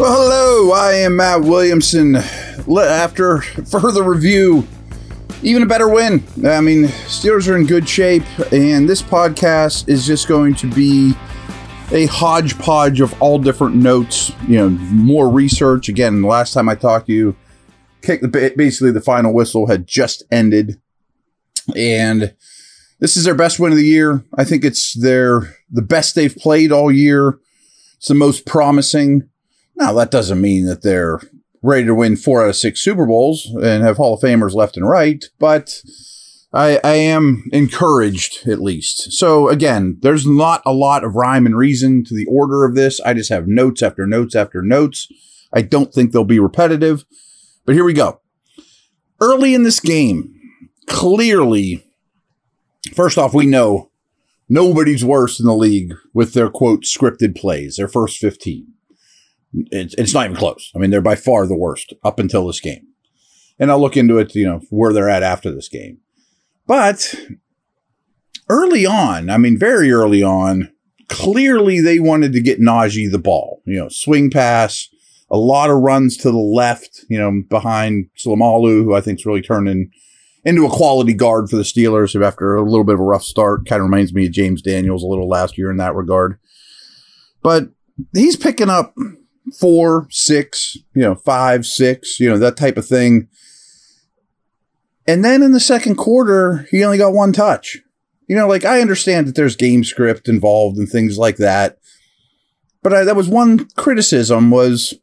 Well, hello, I am Matt Williamson. After further review, even a better win. I mean, Steelers are in good shape, and this podcast is just going to be a hodgepodge of all different notes, you know, more research. Again, last time I talked to you, kick, the, basically the final whistle had just ended, and this is their best win of the year. I think it's their the best they've played all year. It's the most promising. Now that doesn't mean that they're ready to win four out of six Super Bowls and have Hall of Famers left and right, but I, I am encouraged at least. So again, there's not a lot of rhyme and reason to the order of this. I just have notes after notes after notes. I don't think they'll be repetitive, but here we go. Early in this game, clearly, first off, we know nobody's worse in the league with their quote scripted plays, their first 15. It's, it's not even close. I mean, they're by far the worst up until this game. And I'll look into it, you know, where they're at after this game. But early on, I mean, very early on, clearly they wanted to get Najee the ball, you know, swing pass, a lot of runs to the left, you know, behind Seumalo, who I think is really turning into a quality guard for the Steelers after a little bit of a rough start. Kind of reminds me of James Daniels a little last year in that regard. But he's picking up four, six, you know, five, six, you know, that type of thing. And then in the second quarter, he only got one touch. You know, like I understand that there's game script involved and things like that. But I, that was one criticism was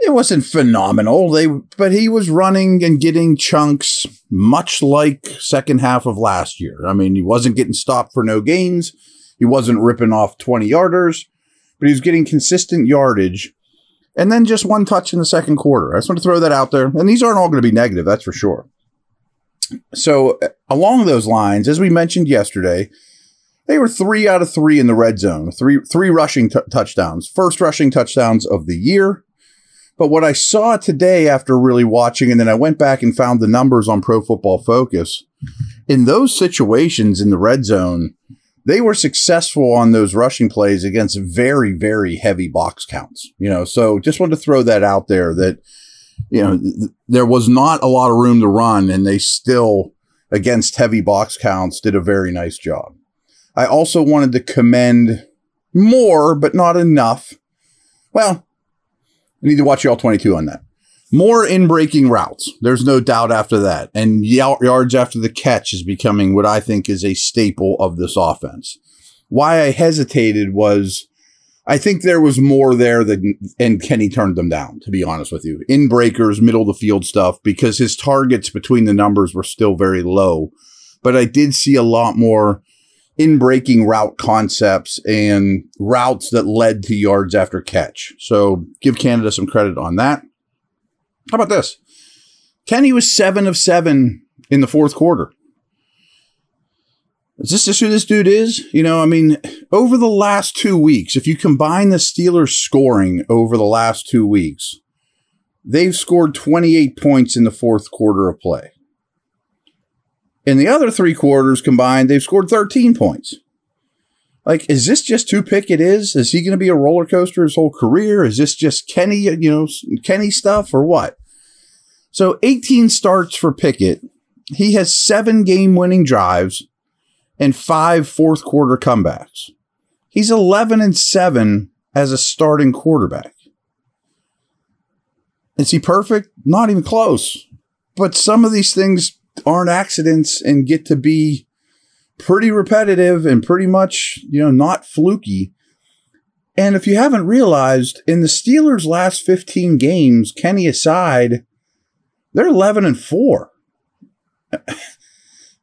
it wasn't phenomenal. They but he was running and getting chunks much like second half of last year. I mean, he wasn't getting stopped for no gains. He wasn't ripping off 20 yarders, but he was getting consistent yardage and then just one touch in the second quarter. I just want to throw that out there. And these aren't all going to be negative, that's for sure. So, uh, along those lines, as we mentioned yesterday, they were three out of three in the red zone, three three rushing t- touchdowns, first rushing touchdowns of the year. But what I saw today after really watching, and then I went back and found the numbers on Pro Football Focus, in those situations in the red zone, they were successful on those rushing plays against very, very heavy box counts. You know, so just wanted to throw that out there that, you know, th- there was not a lot of room to run and they still, against heavy box counts, did a very nice job. I also wanted to commend more, but not enough. Well, I need to watch All 22 on that. More in breaking routes. There's no doubt after that. And yards after the catch is becoming what I think is a staple of this offense. Why I hesitated was I think there was more there than, and Kenny turned them down, to be honest with you. In breakers, middle of the field stuff, because his targets between the numbers were still very low. But I did see a lot more in breaking route concepts and routes that led to yards after catch. So give Canada some credit on that. How about this? Kenny was seven of seven in the fourth quarter. Is this just who this dude is? You know, I mean, over the last two weeks, if you combine the Steelers' scoring over the last two weeks, they've scored 28 points in the fourth quarter of play. In the other three quarters combined, they've scored 13 points. Like, is this just who Pickett is? Is he going to be a roller coaster his whole career? Is this just Kenny, you know, Kenny stuff or what? So 18 starts for Pickett. He has seven game winning drives and five fourth quarter comebacks. He's 11 and 7 as a starting quarterback. Is he perfect? Not even close. But some of these things aren't accidents and get to be pretty repetitive and pretty much, you know, not fluky. And if you haven't realized, in the Steelers' last 15 games, Kenny aside, they're 11 and 4.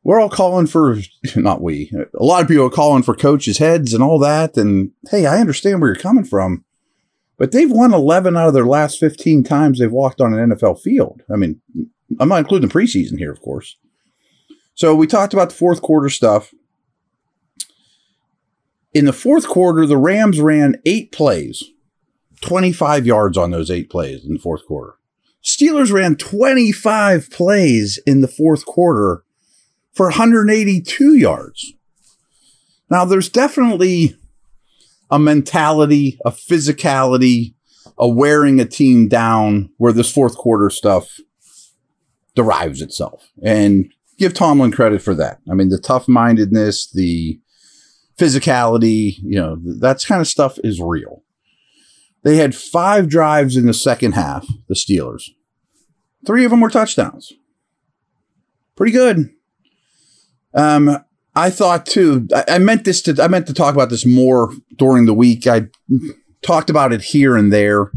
We're all calling for, not we, a lot of people are calling for coaches' heads and all that. And hey, I understand where you're coming from, but they've won 11 out of their last 15 times they've walked on an NFL field. I mean, I'm not including the preseason here, of course. So we talked about the fourth quarter stuff. In the fourth quarter, the Rams ran eight plays, 25 yards on those eight plays in the fourth quarter. Steelers ran 25 plays in the fourth quarter for 182 yards. Now, there's definitely a mentality, a physicality, a wearing a team down where this fourth quarter stuff derives itself. And give Tomlin credit for that. I mean, the tough mindedness, the physicality, you know, that's kind of stuff is real. They had five drives in the second half, the Steelers. Three of them were touchdowns. Pretty good. Um, I thought too. I, I, meant this to. I meant to talk about this more during the week. I talked about it here and there,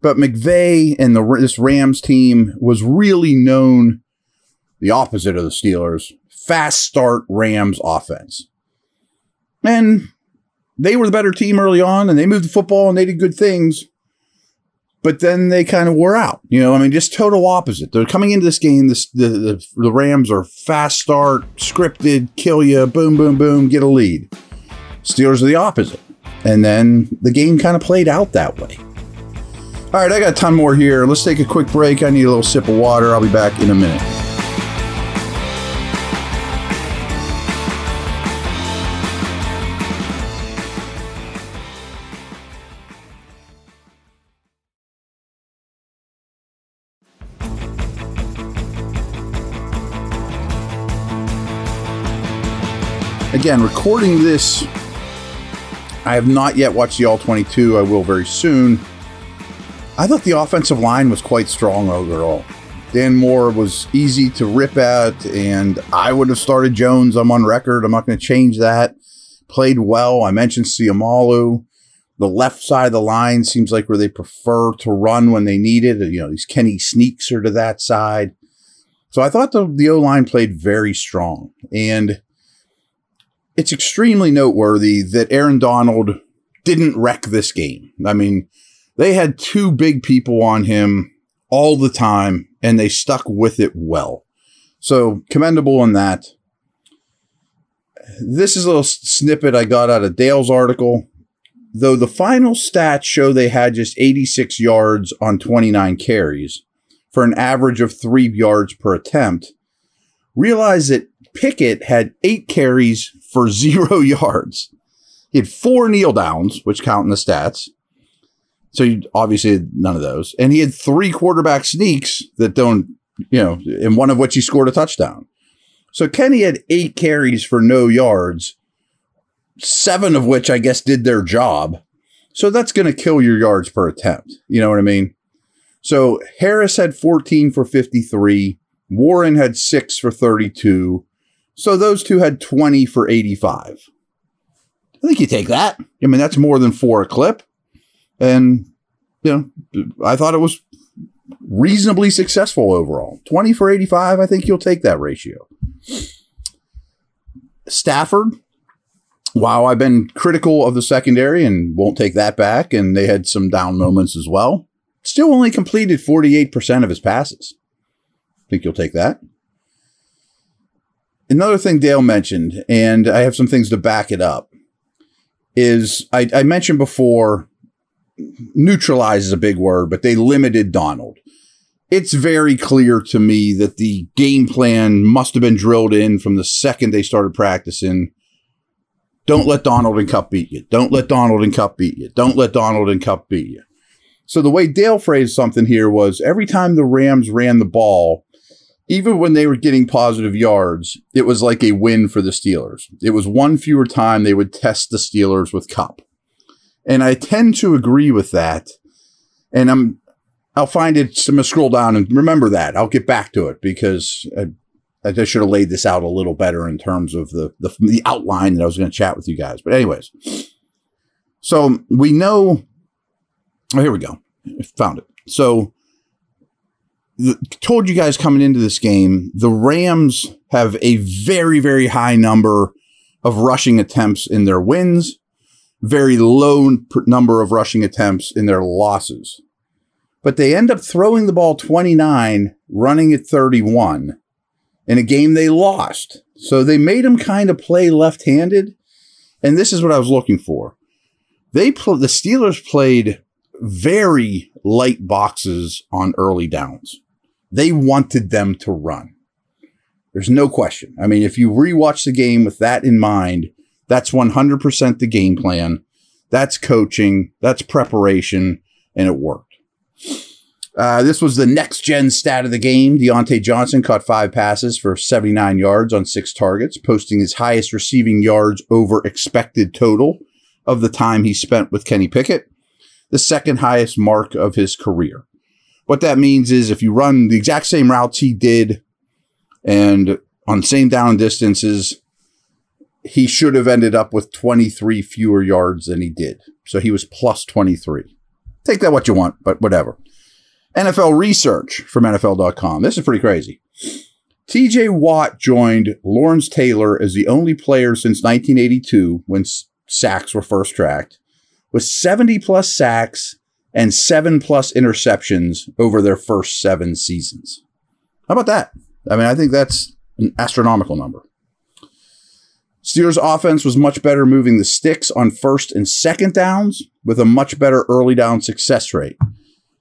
but McVay and the this Rams team was really known the opposite of the Steelers. Fast start Rams offense, and they were the better team early on, and they moved the football and they did good things but then they kind of wore out. You know, I mean, just total opposite. They're coming into this game. This, the, the the Rams are fast start, scripted, kill you, boom, boom, boom, get a lead. Steelers are the opposite, and then the game kind of played out that way. All right, I got a ton more here. Let's take a quick break. I need a little sip of water. I'll be back in a minute. Again, recording this, I have not yet watched the All 22. I will very soon. I thought the offensive line was quite strong overall. Dan Moore was easy to rip at, and I would have started Jones. I'm on record. I'm not going to change that. Played well. I mentioned Seumalo. The left side of the line seems like where they prefer to run when they need it. You know, these Kenny sneaks are to that side. So I thought the, the O line played very strong. And it's extremely noteworthy that Aaron Donald didn't wreck this game. I mean, they had two big people on him all the time and they stuck with it well. So commendable on that. This is a little snippet I got out of Dale's article. Though the final stats show they had just 86 yards on 29 carries for an average of three yards per attempt, realize that Pickett had eight carries for zero yards. He had four kneel downs, which count in the stats. So you obviously had none of those. And he had three quarterback sneaks that don't, you know, in one of which he scored a touchdown. So Kenny had eight carries for no yards, seven of which I guess did their job. So that's going to kill your yards per attempt. You know what I mean? So Harris had 14 for 53. Warren had six for 32. So those two had 20 for 85. I think you take that. I mean, that's more than four a clip. And, you know, I thought it was reasonably successful overall. 20 for 85, I think you'll take that ratio. Stafford, wow, I've been critical of the secondary and won't take that back, and they had some down moments as well, still only completed 48% of his passes. I think you'll take that? Another thing Dale mentioned, and I have some things to back it up, is I, I mentioned before neutralize is a big word, but they limited Donald. It's very clear to me that the game plan must have been drilled in from the second they started practicing. Don't let Donald and Kupp beat you. Don't let Donald and Kupp beat you. Don't let Donald and Kupp beat you. So the way Dale phrased something here was every time the Rams ran the ball, even when they were getting positive yards, it was like a win for the Steelers. It was one fewer time they would test the Steelers with Kupp. And I tend to agree with that. And I'm I'll find it. I'm gonna scroll down and remember that. I'll get back to it because I, I should have laid this out a little better in terms of the, the, the outline that I was going to chat with you guys. But anyways, so we know. Oh, here we go. Found it. So told you guys coming into this game, the Rams have a very, very high number of rushing attempts in their wins, very low number of rushing attempts in their losses. But they end up throwing the ball 29, running at 31 in a game they lost. So they made them kind of play left handed. And this is what I was looking for. They pl- the Steelers played very light boxes on early downs. They wanted them to run. There's no question. I mean, if you rewatch the game with that in mind, that's 100% the game plan. That's coaching. That's preparation. and it worked. Uh, this was the next gen stat of the game. Diontae Johnson caught five passes for 79 yards on six targets, posting his highest receiving yards over expected total of the time he spent with Kenny Pickett, the second highest mark of his career. What that means is if you run the exact same routes he did and on same down distances, he should have ended up with 23 fewer yards than he did. So he was plus 23. Take that what you want, but whatever. NFL research from NFL.com. This is pretty crazy. TJ Watt joined Lawrence Taylor as the only player since 1982 when sacks were first tracked with 70 plus sacks and seven plus interceptions over their first seven seasons. How about that? I mean, I think that's an astronomical number. Steelers offense was much better moving the sticks on first and second downs with a much better early down success rate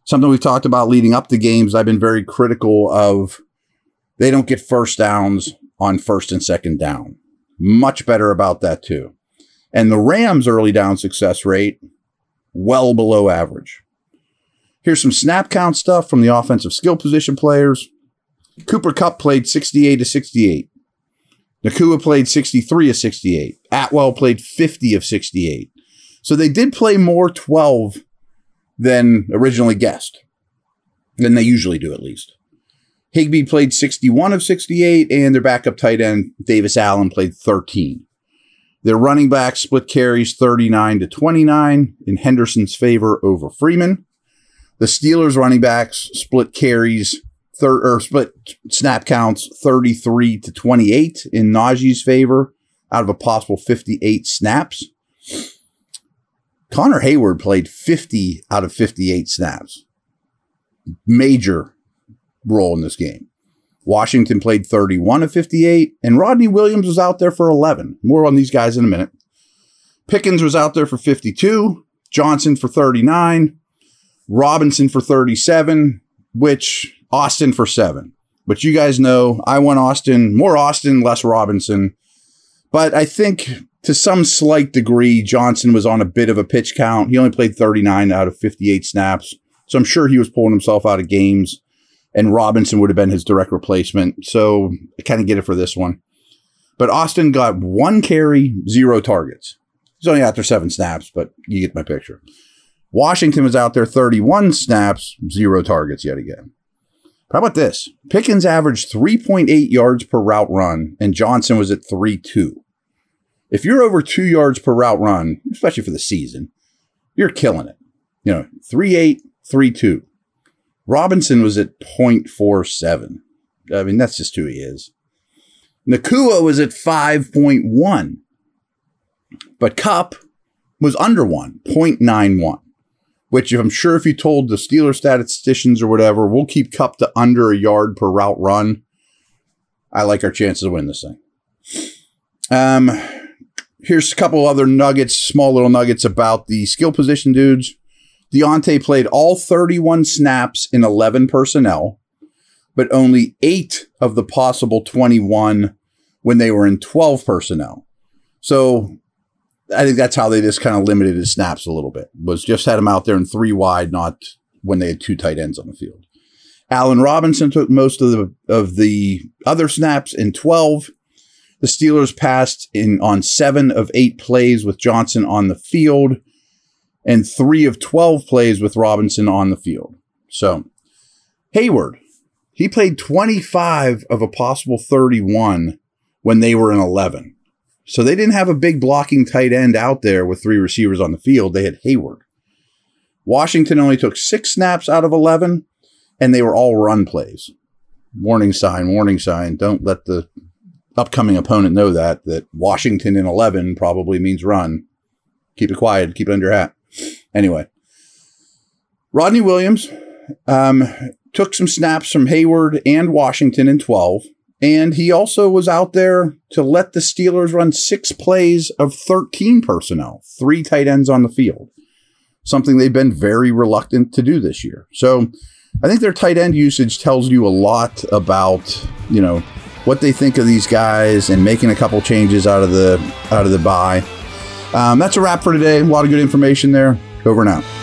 something we've talked about leading up to games. I've been very critical of they don't get first downs on first and second down. Much better about that too. And the Rams' early down success rate, well below average. Here's some snap count stuff from the offensive skill position players. Cooper Kupp played 68 to 68. Nacua played 63 of 68. Atwell played 50 of 68. So they did play more 12 than originally guessed, than they usually do at least. Higbee played 61 of 68, and their backup tight end, Davis Allen, played 13. Their running back split carries 39 to 29 in Henderson's favor over Freeman. The Steelers running backs split carries thir- or split snap counts 33 to 28 in Najee's favor out of a possible 58 snaps. Connor Heyward played 50 out of 58 snaps. Major role in this game. Washington played 31 of 58, and Rodney Williams was out there for 11. More on these guys in a minute. Pickens was out there for 52, Johnson for 39, Robinson for 37, which Austin for 7. But you guys know I want Austin, more Austin, less Robinson. But I think to some slight degree, Johnson was on a bit of a pitch count. He only played 39 out of 58 snaps. So I'm sure he was pulling himself out of games, and Robinson would have been his direct replacement. So I kind of get it for this one. But Austin got one carry, zero targets. He's only out there seven snaps, but you get my picture. Washington was out there 31 snaps, zero targets yet again. How about this? Pickens averaged 3.8 yards per route run, and Johnson was at 3.2. If you're over two yards per route run, especially for the season, you're killing it. You know, 3.8, 3.2. Robinson was at 0.47. I mean, that's just who he is. Nacua was at 5.1. But Kupp was under one, 0.91 which I'm sure if you told the Steeler statisticians or whatever, we'll keep Kupp to under a yard per route run. I like our chances of winning this thing. Um, here's a couple other nuggets, small little nuggets about the skill position dudes. Diontae played all 31 snaps in 11 personnel, but only eight of the possible 21 when they were in 12 personnel. So I think that's how they just kind of limited his snaps a little bit. Was just had him out there in three wide, not when they had two tight ends on the field. Allen Robinson took most of the of the other snaps in 12. The Steelers passed in on 7 of 8 plays with Johnson on the field and 3 of 12 plays with Robinson on the field. So, Heyward, he played 25 of a possible 31 when they were in 11. So they didn't have a big blocking tight end out there with three receivers on the field. They had Heyward. Washington only took six snaps out of 11, and they were all run plays. Warning sign, warning sign. Don't let the upcoming opponent know that, that Washington in 11 probably means run. Keep it quiet, keep it under your hat. Anyway, Rodney Williams um, took some snaps from Heyward and Washington in 12. And he also was out there to let the Steelers run six plays of 13 personnel, three tight ends on the field, something they've been very reluctant to do this year. So I think their tight end usage tells you a lot about, you know, what they think of these guys and making a couple changes out of the out of the bye. Um, that's a wrap for today. A lot of good information there. Over now.